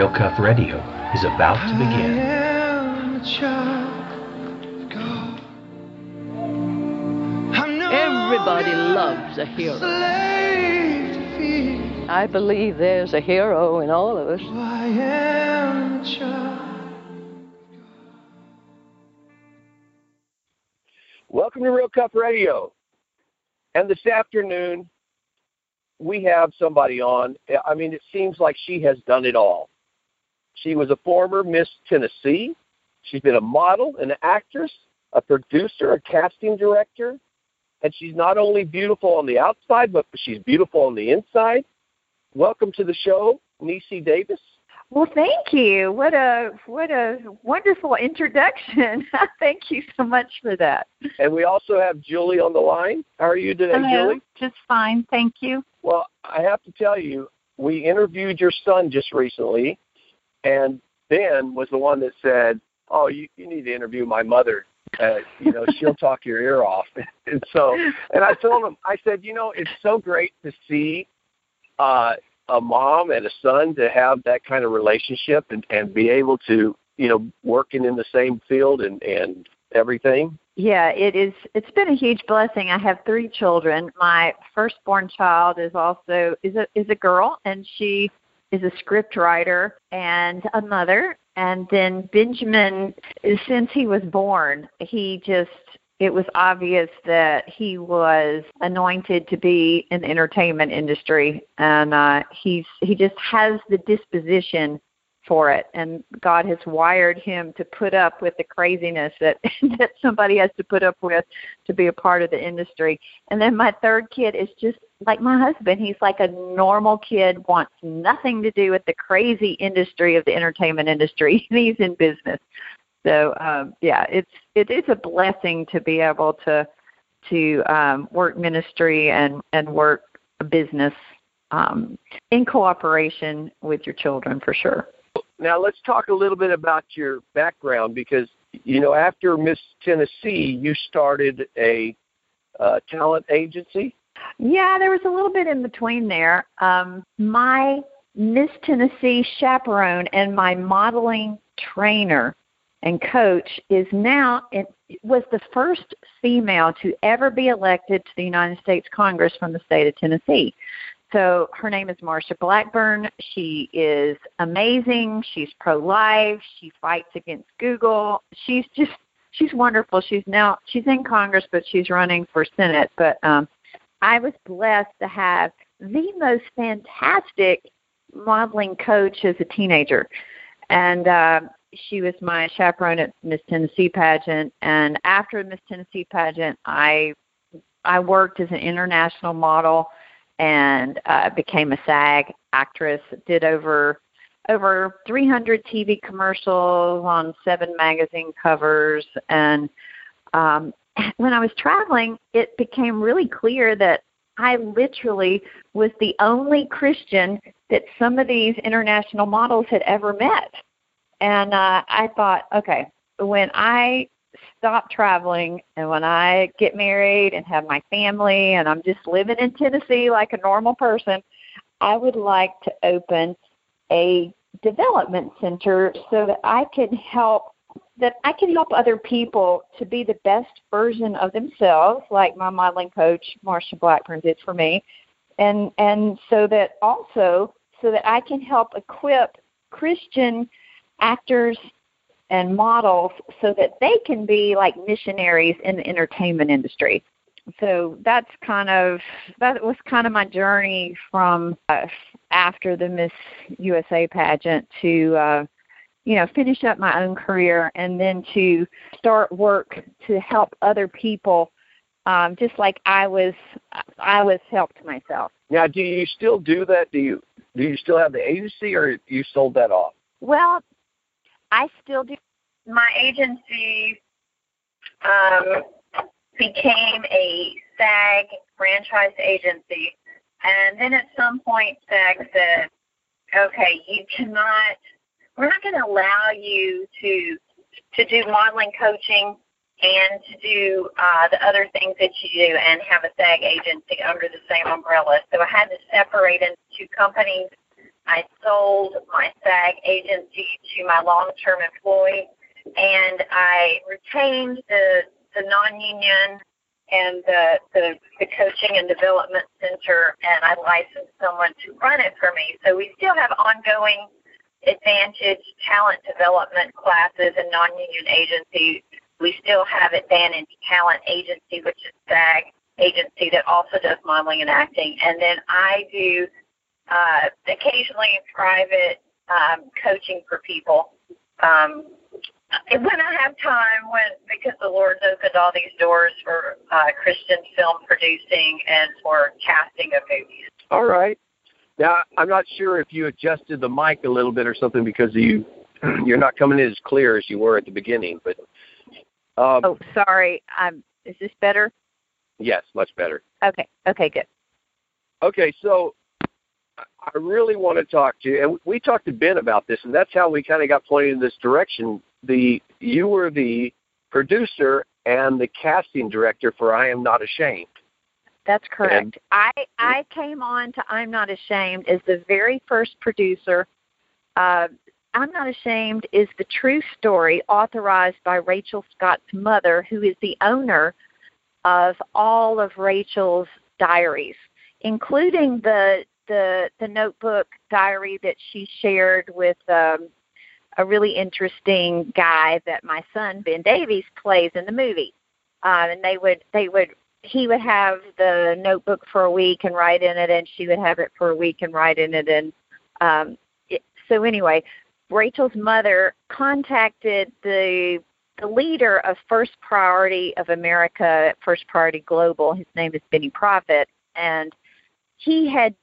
Real Cuff Radio is about to begin. Everybody loves a hero. I believe there's a hero in all of us. Welcome to Real Cuff Radio. And this afternoon, we have somebody on. I mean, it seems like she has done it all. She was a former Miss Tennessee. She's been a model, an actress, a producer, a casting director, and she's not only beautiful on the outside, but she's beautiful on the inside. Welcome to the show, Nisi Davies. Well, thank you. What a what a wonderful introduction. thank you so much for that. And we also have Julie on the line. How are you today, Hello. Julie? Just fine, thank you. Well, I have to tell you, we interviewed your son just recently, and Ben was the one that said, "Oh, you, you need to interview my mother. Uh, you know, she'll talk your ear off." and so, and I told him, I said, you know, it's so great to see uh, a mom and a son to have that kind of relationship and and be able to, you know, working in the same field and and everything. Yeah, it is. It's been a huge blessing. I have three children. My firstborn child is also is a is a girl, and she is a script writer and a mother. And then Benjamin, since he was born, he just it was obvious that he was anointed to be in the entertainment industry, and uh, he's he just has the disposition for it and God has wired him to put up with the craziness that that somebody has to put up with to be a part of the industry. And then my third kid is just like my husband. He's like a normal kid, wants nothing to do with the crazy industry of the entertainment industry. He's in business. So um yeah, it's it is a blessing to be able to to um work ministry and and work business um in cooperation with your children for sure. Now let's talk a little bit about your background because you know after Miss Tennessee, you started a uh, talent agency. Yeah, there was a little bit in between there. Um, my Miss Tennessee chaperone and my modeling trainer and coach is now it was the first female to ever be elected to the United States Congress from the state of Tennessee. So her name is Marsha Blackburn. She is amazing. She's pro-life. She fights against Google. She's just she's wonderful. She's now she's in Congress, but she's running for Senate. But um, I was blessed to have the most fantastic modeling coach as a teenager, and uh, she was my chaperone at Miss Tennessee pageant. And after Miss Tennessee pageant, I I worked as an international model and uh, became a SAG actress. Did over over 300 TV commercials on seven magazine covers, and um, when I was traveling, it became really clear that I literally was the only Christian that some of these international models had ever met. And uh, I thought, okay, when I stop traveling and when I get married and have my family and I'm just living in Tennessee like a normal person, I would like to open a development center so that I can help that I can help other people to be the best version of themselves, like my modeling coach Marsha Blackburn did for me, and and so that also so that I can help equip Christian actors and models so that they can be like missionaries in the entertainment industry. So that's kind of that was kind of my journey from uh, after the Miss USA pageant to uh, you know finish up my own career and then to start work to help other people um, just like I was I was helped myself. Now, do you still do that? Do you do you still have the agency, or you sold that off? Well, I still do. My agency um, became a SAG franchise agency, and then at some point SAG said, "Okay, you cannot. We're not going to allow you to to do modeling coaching and to do uh, the other things that you do and have a SAG agency under the same umbrella. So I had to separate into two companies. I sold my SAG agency to my long-term employee, and I retained the the non-union and the, the the coaching and development center, and I licensed someone to run it for me. So we still have ongoing Advantage talent development classes and non-union agencies. We still have Advantage Talent Agency, which is SAG agency that also does modeling and acting, and then I do uh, occasionally private um, coaching for people. Um, when I have time, when because the Lord's opened all these doors for uh, Christian film producing and for casting of movies. All right. Now I'm not sure if you adjusted the mic a little bit or something because you you're not coming in as clear as you were at the beginning. But um, oh, sorry. Um, is this better? Yes, much better. Okay. Okay. Good. Okay, so I really want to talk to you, and we talked to Ben about this, and that's how we kind of got pointed in this direction. The you were the producer and the casting director for I Am Not Ashamed. That's correct. And, I I came on to I'm Not Ashamed as the very first producer. Uh, I'm Not Ashamed is the true story authorized by Rachel Scott's mother, who is the owner of all of Rachel's diaries, including the the the notebook diary that she shared with um, a really interesting guy that my son Ben Davies plays in the movie. Um, and they would they would he would have the notebook for a week and write in it, and she would have it for a week and write in it. And um, it, so anyway, Rachel's mother contacted the the leader of First Priority of America, First Priority Global. His name is Benny Proffitt, and he had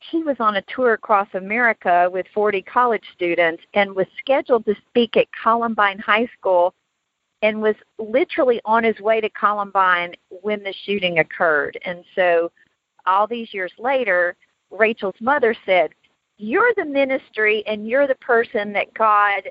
he was on a tour across America with 40 college students and was scheduled to speak at Columbine High School and was literally on his way to Columbine when the shooting occurred. And so all these years later, Rachel's mother said, You're the ministry and you're the person that God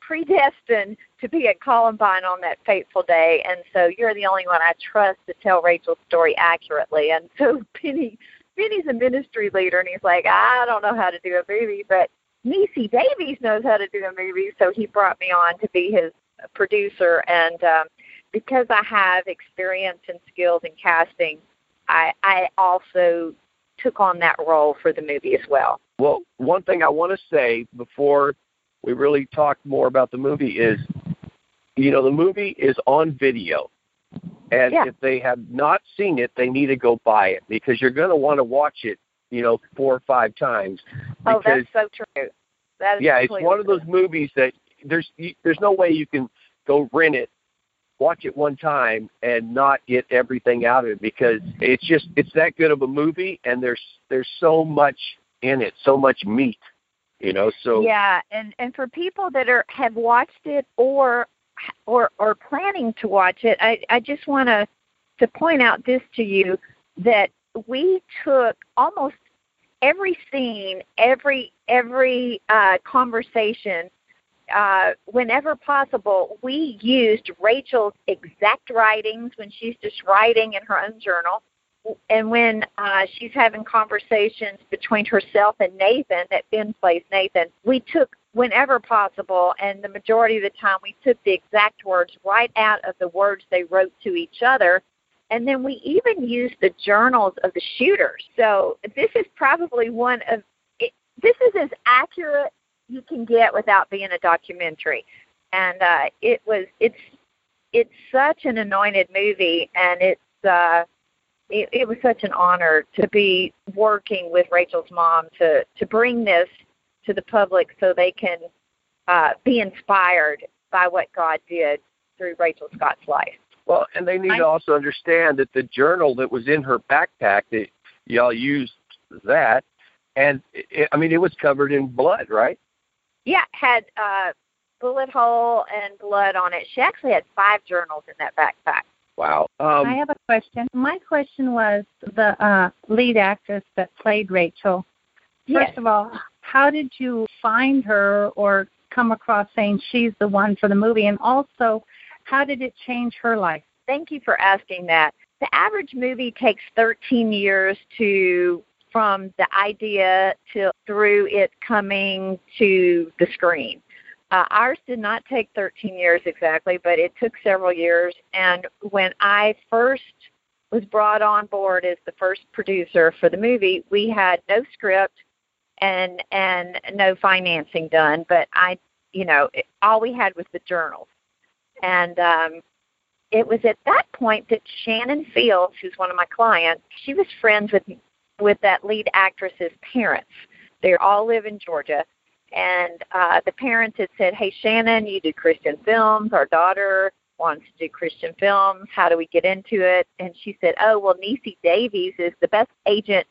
predestined to be at Columbine on that fateful day. And so you're the only one I trust to tell Rachel's story accurately. And so Penny Benny's a ministry leader and he's like, I don't know how to do a movie, but Nisi Davies knows how to do a movie, so he brought me on to be his producer, and um, because I have experience and skills in casting, I, I also took on that role for the movie as well. Well, one thing I want to say before we really talk more about the movie is, you know, the movie is on video. And yeah. if they have not seen it, they need to go buy it because you're going to want to watch it, you know, four or five times. Oh, that's so true. That is yeah, it's one of those movies that there's there's no way you can go rent it, watch it one time, and not get everything out of it because it's just it's that good of a movie, and there's there's so much in it, so much meat, you know. So yeah, and and for people that are have watched it or or or planning to watch it, I I just want to to point out this to you that we took almost every scene, every every uh, conversation, uh, whenever possible, we used Rachel's exact writings when she's just writing in her own journal, and when uh, she's having conversations between herself and Nathan, that Ben plays Nathan. We took whenever possible, and the majority of the time, we took the exact words right out of the words they wrote to each other and then we even used the journals of the shooters. So this is probably one of it, this is as accurate you can get without being a documentary. And uh, it was it's it's such an anointed movie, and it's uh, it, it was such an honor to be working with Rachel's mom to to bring this to the public so they can uh, be inspired by what God did through Rachel Scott's life. Well, and they need I, to also understand that the journal that was in her backpack that y'all used that, and it, I mean it was covered in blood, right? Yeah, had uh, bullet hole and blood on it. She actually had five journals in that backpack. Wow. Um, I have a question. My question was the uh, lead actress that played Rachel. First yes. of all, how did you find her or come across saying she's the one for the movie? And also, how did it change her life? Thank you for asking that. The average movie takes 13 years to from the idea to through it coming to the screen. Uh, ours did not take 13 years exactly, but it took several years. And when I first was brought on board as the first producer for the movie, we had no script and and no financing done. But I, you know, all we had was the journals, and um, it was at that point that Shannon Fields, who's one of my clients, she was friends with with that lead actress's parents. They all live in Georgia, and uh, the parents had said, "Hey, Shannon, you do Christian films. Our daughter wants to do Christian films. How do we get into it?" And she said, "Oh, well, Nisi Davies is the best agent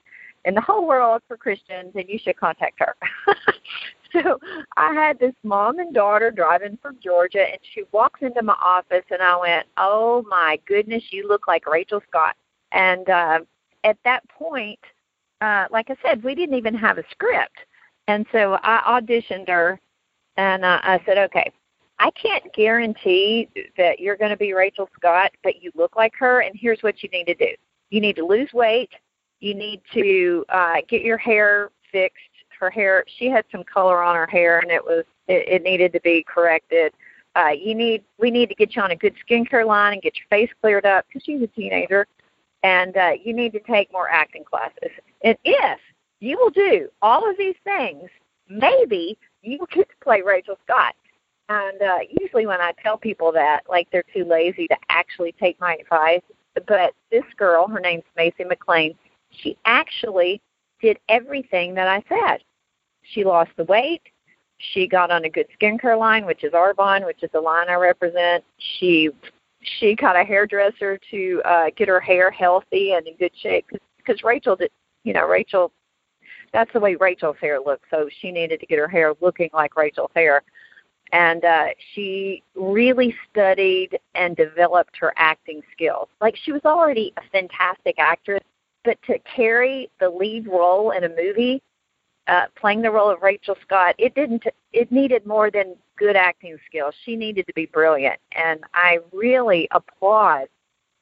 in the whole world for Christians, and you should contact her." so I had this mom and daughter driving from Georgia, and she walks into my office, and I went, "Oh my goodness, you look like Rachel Scott." And uh, at that point, uh, like I said, we didn't even have a script, and so I auditioned her, and uh, I said, "Okay, I can't guarantee that you're going to be Rachel Scott, but you look like her, and here's what you need to do: you need to lose weight." You need to uh, get your hair fixed. Her hair she had some color on her hair and it was it, it needed to be corrected. Uh you need we need to get you on a good skincare line and get your face cleared up because she's a teenager. And uh you need to take more acting classes. And if you will do all of these things maybe you will get to play rachel scott. And uh usually when i tell people that like they're too lazy to actually take my advice but this girl her name's Masey McLain she actually did everything that I said. She lost the weight. She got on a good skincare line, which is Arbonne, which is the line I represent. She she got a hairdresser to uh, get her hair healthy and in good shape because Rachel did, you know, Rachel. That's the way Rachel's hair looks. So she needed to get her hair looking like Rachel's hair, and uh, she really studied and developed her acting skills. Like she was already a fantastic actress, but to carry the lead role in a movie uh, playing the role of Rachel Scott, it didn't. It needed more than good acting skills. She needed to be brilliant, and I really applaud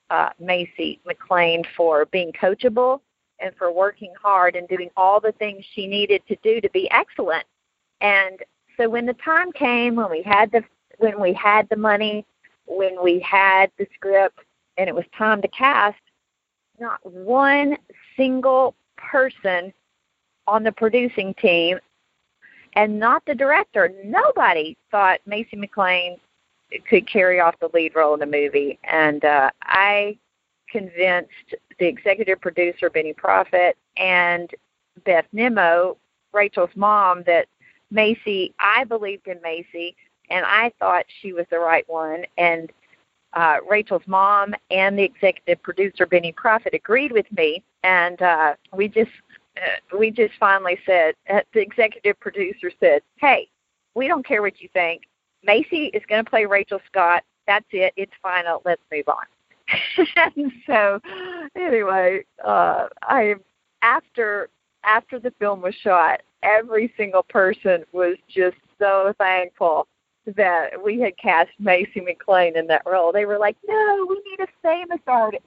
uh, Masey McLain for being coachable and for working hard and doing all the things she needed to do to be excellent. And so when the time came when we had the when we had the money, when we had the script, and it was time to cast, not one single person on the producing team and not the director. Nobody thought Masey McLain could carry off the lead role in the movie. And uh, I convinced the executive producer, Benny Proffitt, and Beth Nimmo, Rachel's mom, that Macy, I believed in Macy, and I thought she was the right one. And uh, Rachel's mom and the executive producer, Benny Proffitt, agreed with me. And uh, we just uh, we just finally said, uh, the executive producer said, hey, we don't care what you think. Macy is going to play Rachel Scott. That's it. It's final. Let's move on. and so, anyway, uh, I after after the film was shot, every single person was just so thankful that we had cast Masey McLain in that role. They were like, "No, we need a famous artist,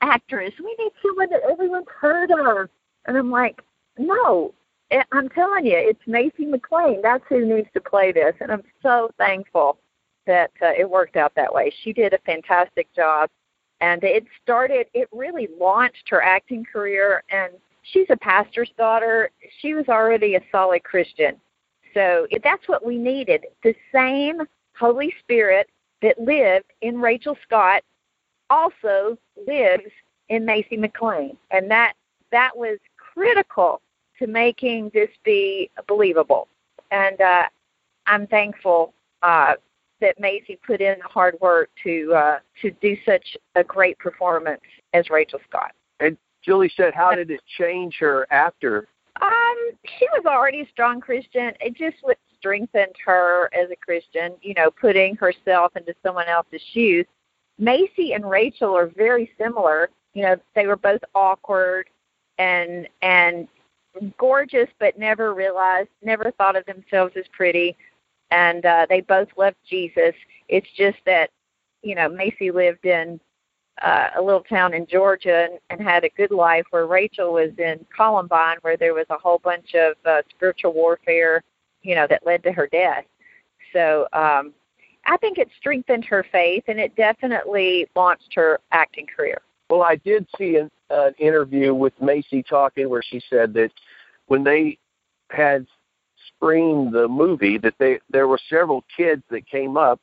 actress. We need someone that everyone's heard of." And I'm like, no, I'm telling you, it's Masey McLain. That's who needs to play this. And I'm so thankful that uh, it worked out that way. She did a fantastic job. And it started, it really launched her acting career. And she's a pastor's daughter. She was already a solid Christian. So that's what we needed. The same Holy Spirit that lived in Rachel Scott also lives in Masey McLain. And that that was critical to making this be believable. And uh, I'm thankful uh, that Macy put in the hard work to uh, to do such a great performance as Rachel Scott. And Julie said, how did it change her after? Um, she was already a strong Christian. It just what strengthened her as a Christian. You know, putting herself into someone else's shoes. Macy and Rachel are very similar. You know, they were both awkward and and gorgeous but never realized never thought of themselves as pretty and uh they both loved jesus it's just that you know macy lived in uh, a little town in Georgia and, and had a good life, where Rachel was in Columbine, where there was a whole bunch of uh, spiritual warfare, you know, that led to her death. So um, I think it strengthened her faith, and it definitely launched her acting career. Well, I did see an, an interview with Macy talking where she said that when they had screened the movie, that they there were several kids that came up.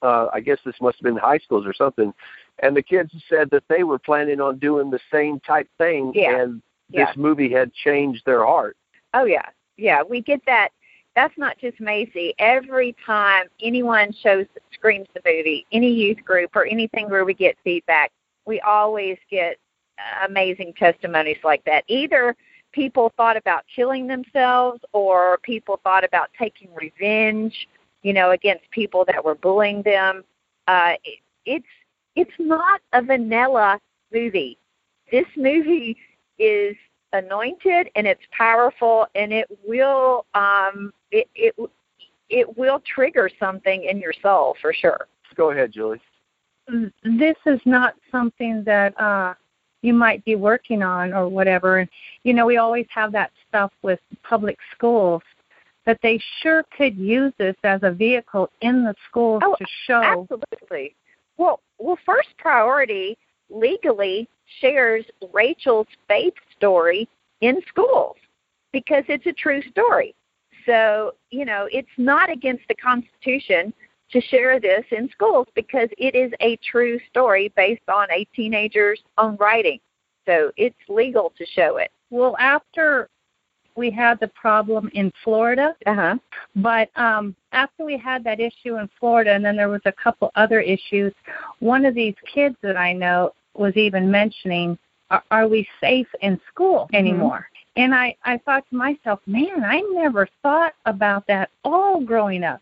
Uh, I guess this must have been high schools or something, and the kids said that they were planning on doing the same type thing, Yeah. and this Yeah. movie had changed their heart. Oh yeah, yeah. We get that. That's not just Macy. Every time anyone shows screams the movie, any youth group or anything where we get feedback, we always get amazing testimonies like that. Either people thought about killing themselves, or people thought about taking revenge, you know, against people that were bullying them. Uh, it, it's it's not a vanilla movie. This movie is anointed and it's powerful and it will um it it it will trigger something in your soul for sure Go ahead, Julie. this is not something that uh you might be working on or whatever and you know we always have that stuff with public schools that they sure could use this as a vehicle in the schools Oh, to show absolutely well well first priority legally shares rachel's faith story in schools because it's a true story so you know it's not against the constitution to share this in schools because it is a true story based on a teenager's own writing. So it's legal to show it. well after we had the problem in Florida Uh huh. But um, after we had that issue in Florida, and then there was a couple other issues, one of these kids that I know was even mentioning, "Are, are we safe in school anymore?" And I I thought to myself, man, I never thought about that all growing up,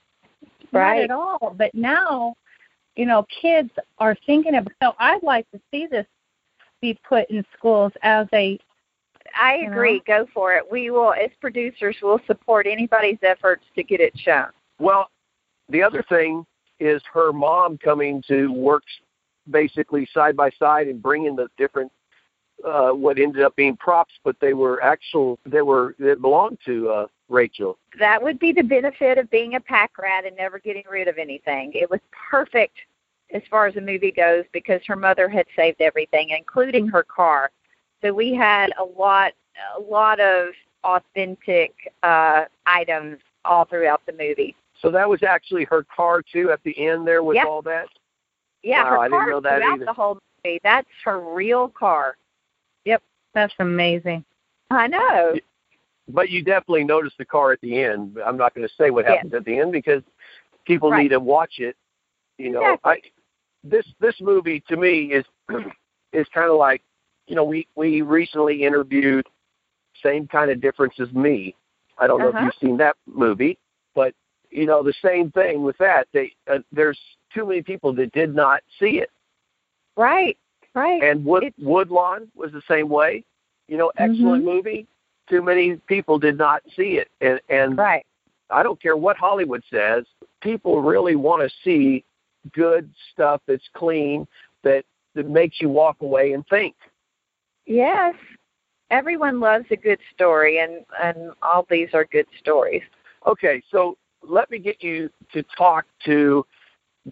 Right. not at all. But now, you know, kids are thinking about. So I'd like to see this be put in schools as a I You know? agree. Go for it. We will, as producers, will support anybody's efforts to get it shown. Well, the other thing is her mom coming to work basically side by side and bringing the different uh what ended up being props but they were actual they were that belonged to uh Rachel. That would be the benefit of being a pack rat and never getting rid of anything. It was perfect as far as the movie goes because her mother had saved everything, including her car. So we had a lot, a lot of authentic uh, items all throughout the movie. So that was actually her car too at the end there with Yeah. all that. Yeah, Wow, her I didn't know that throughout either. the whole movie. That's her real car. Yep, that's amazing. I know. But you definitely noticed the car at the end. I'm not going to say what Yeah. happens at the end because people Right. need to watch it. You know, I this this movie to me is is kind of like, you know, we we recently interviewed Same Kind of Different as Me. I don't know Uh-huh. if you've seen that movie, but you know the same thing with that. They uh, there's too many people that did not see it. Right, right. And Wood It's- Woodlawn was the same way. You know, excellent movie. Too many people did not see it, and and right. I don't care what Hollywood says. People really want to see good stuff that's clean that that makes you walk away and think. Yes. Everyone loves a good story and and all these are good stories. Okay, so let me get you to talk to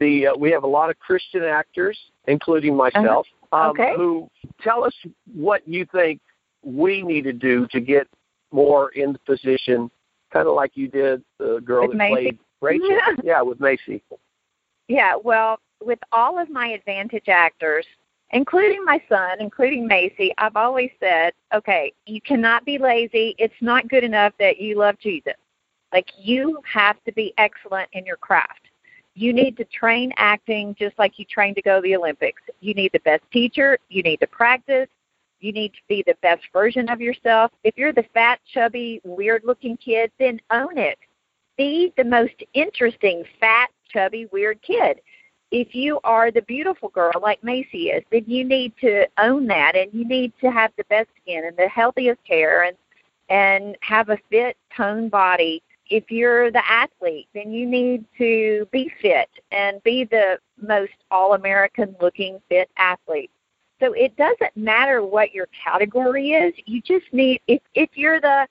the. Uh, we have a lot of Christian actors, including myself, um, Uh-huh. Okay. who tell us what you think we need to do to get more in the position, kind of like you did the girl With that Macy? played Rachel. Yeah, with Macy. Yeah, well, with all of my advantage actors, including my son, including Macy, I've always said, okay, you cannot be lazy. It's not good enough that you love Jesus. Like you have to be excellent in your craft. You need to train acting just like you train to go to the Olympics. You need the best teacher, you need to practice, you need to be the best version of yourself. If you're the fat, chubby, weird looking kid, then own it. Be the most interesting, fat, chubby, weird kid if you are the beautiful girl like Macy is, then you need to own that and you need to have the best skin and the healthiest hair and and have a fit toned body. if you're the athlete, then you need to be fit and be the most all American looking fit athlete. So it doesn't matter what your category is. You just need if if you're the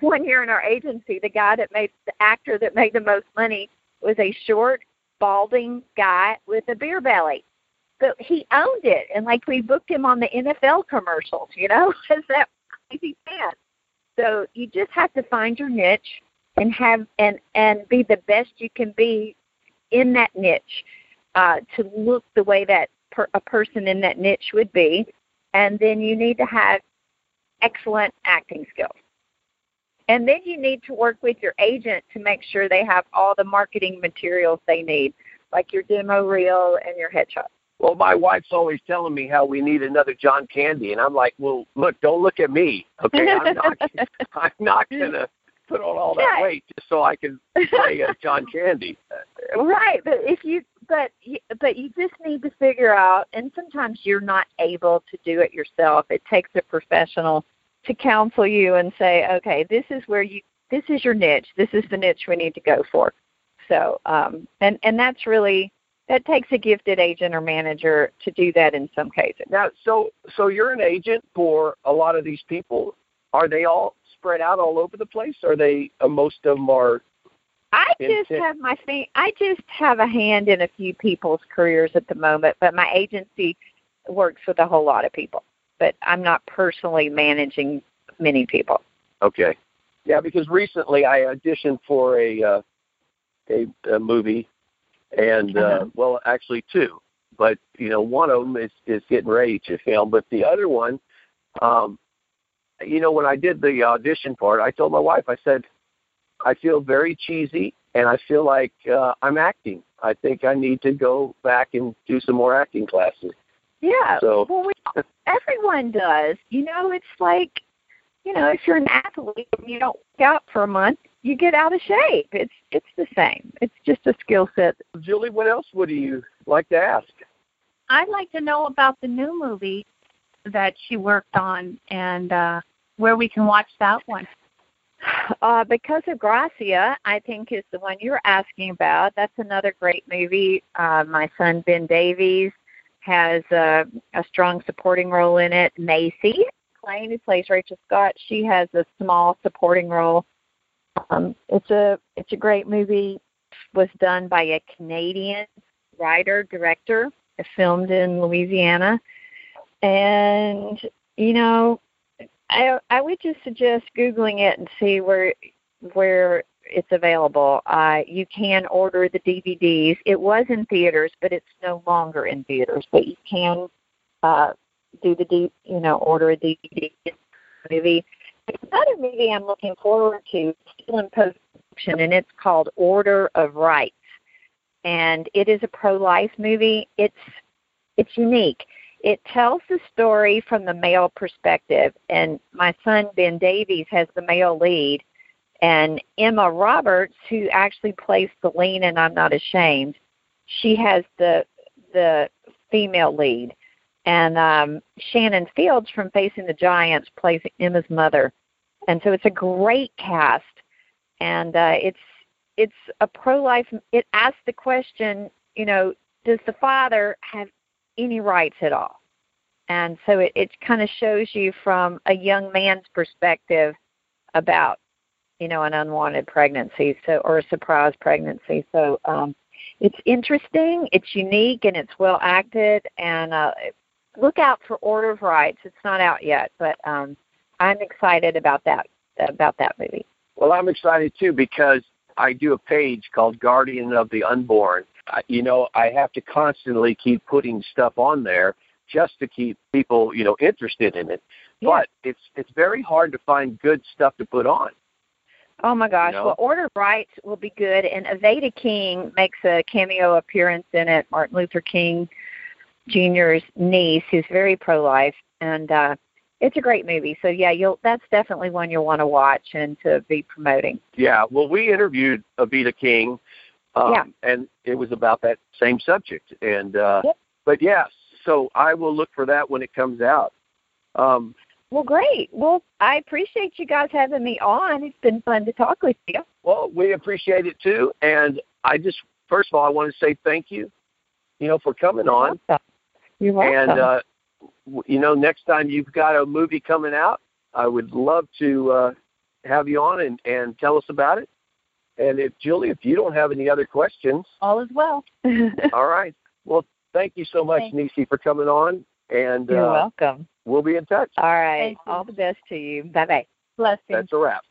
one year in our agency, the guy that made the actor that made the most money was a short, balding guy with a beer belly. But he owned it and like we booked him on the NFL commercials, you know, as that crazy fan. So you just have to find your niche and have and and be the best you can be in that niche uh, to look the way that per, a person in that niche would be, and then you need to have excellent acting skills. And then you need to work with your agent to make sure they have all the marketing materials they need, like your demo reel and your headshot. Well, my wife's always telling me how we need another John Candy, and I'm like, well, look, don't look at me, okay? I'm not, I'm not gonna put on all that Yeah. weight just so I can play uh, John Candy. Right, but if you but you, but you just need to figure out and sometimes you're not able to do it yourself. It takes a professional to counsel you and say, "Okay, this is where you this is your niche. This is the niche we need to go for." So, um and and that's really that takes a gifted agent or manager to do that in some cases. Now, so so you're an agent for a lot of these people. Are they all spread out all over the place? Are they uh, most of them are? I just Intent- have my thing. I just have a hand in a few people's careers at the moment, but my agency works with a whole lot of people. But I'm not personally managing many people. Okay, yeah, because recently I auditioned for a uh, a, a movie, and uh, Uh-huh. well, actually two, but you know one of them is is getting ready to film, but the other one, um, you know, when I did the audition part, I told my wife, I said, I feel very cheesy, and I feel like uh, I'm acting. I think I need to go back and do some more acting classes. Yeah. So- well, we, everyone does. You know, it's like, you know, if you're an athlete and you don't work out for a month, you get out of shape. It's it's the same. It's just a skill set. Julie, what else would you like to ask? I'd like to know about the new movie that she worked on and uh, where we can watch that one. Uh, because of Gracia, I think is the one you're asking about. That's another great movie. Uh, my son Ben Davies has uh, a strong supporting role in it. Masey McLain, who plays Rachel Scott, she has a small supporting role. Um, it's a it's a great movie. Was done by a Canadian writer director. It filmed in Louisiana, and you know I I would just suggest googling it and see where where it's available. Uh, you can order the DVDs. It was in theaters, but it's no longer in theaters. But you can uh, do the D, you know order a DVD movie. Another movie I'm looking forward to, still in post production, and it's called Order of Rights, and it is a pro-life movie. It's it's unique it tells the story from the male perspective and my son ben davies has the male lead and emma roberts who actually plays celine and i'm not ashamed she has the the female lead. And um shannon fields from facing the giants plays emma's mother. And so it's a great cast. And uh it's it's a pro life it asks the question you know does the father have any rights at all. And so it, it kind of shows you from a young man's perspective about, you know, an unwanted pregnancy, so or a surprise pregnancy. So um, it's interesting, it's unique, and it's well acted. And uh, look out for Order of Rights. It's not out yet, but um, I'm excited about that about that movie. Well, I'm excited too because I do a page called Guardian of the Unborn. I, you know, I have to constantly keep putting stuff on there just to keep people, you know, interested in it. Yeah. But it's it's very hard to find good stuff to put on. Oh my gosh! Well, Order of Rights will be good, and Alveda King makes a cameo appearance in it. Martin Luther King Jr.'s niece, who's very pro-life, and uh, it's a great movie. So yeah, you'll that's definitely one you'll want to watch and to be promoting. Yeah. Well, we interviewed Alveda King, um, Yeah. and it was about that same subject. And uh, Yep. but yeah, so I will look for that when it comes out. Um, Well, great. Well, I appreciate you guys having me on. It's been fun to talk with you. Well, we appreciate it too, and I just first of all I want to say thank you, you know, for coming on. You're welcome. And uh, you know, next time you've got a movie coming out, I would love to uh, have you on and, and tell us about it. And if Julie, if you don't have any other questions, All is well. all right. Well, thank you so much, Thanks. Nisi, for coming on, and You're uh, welcome. We'll be in touch. All right. All the best to you. Bye bye. Blessings. That's a wrap.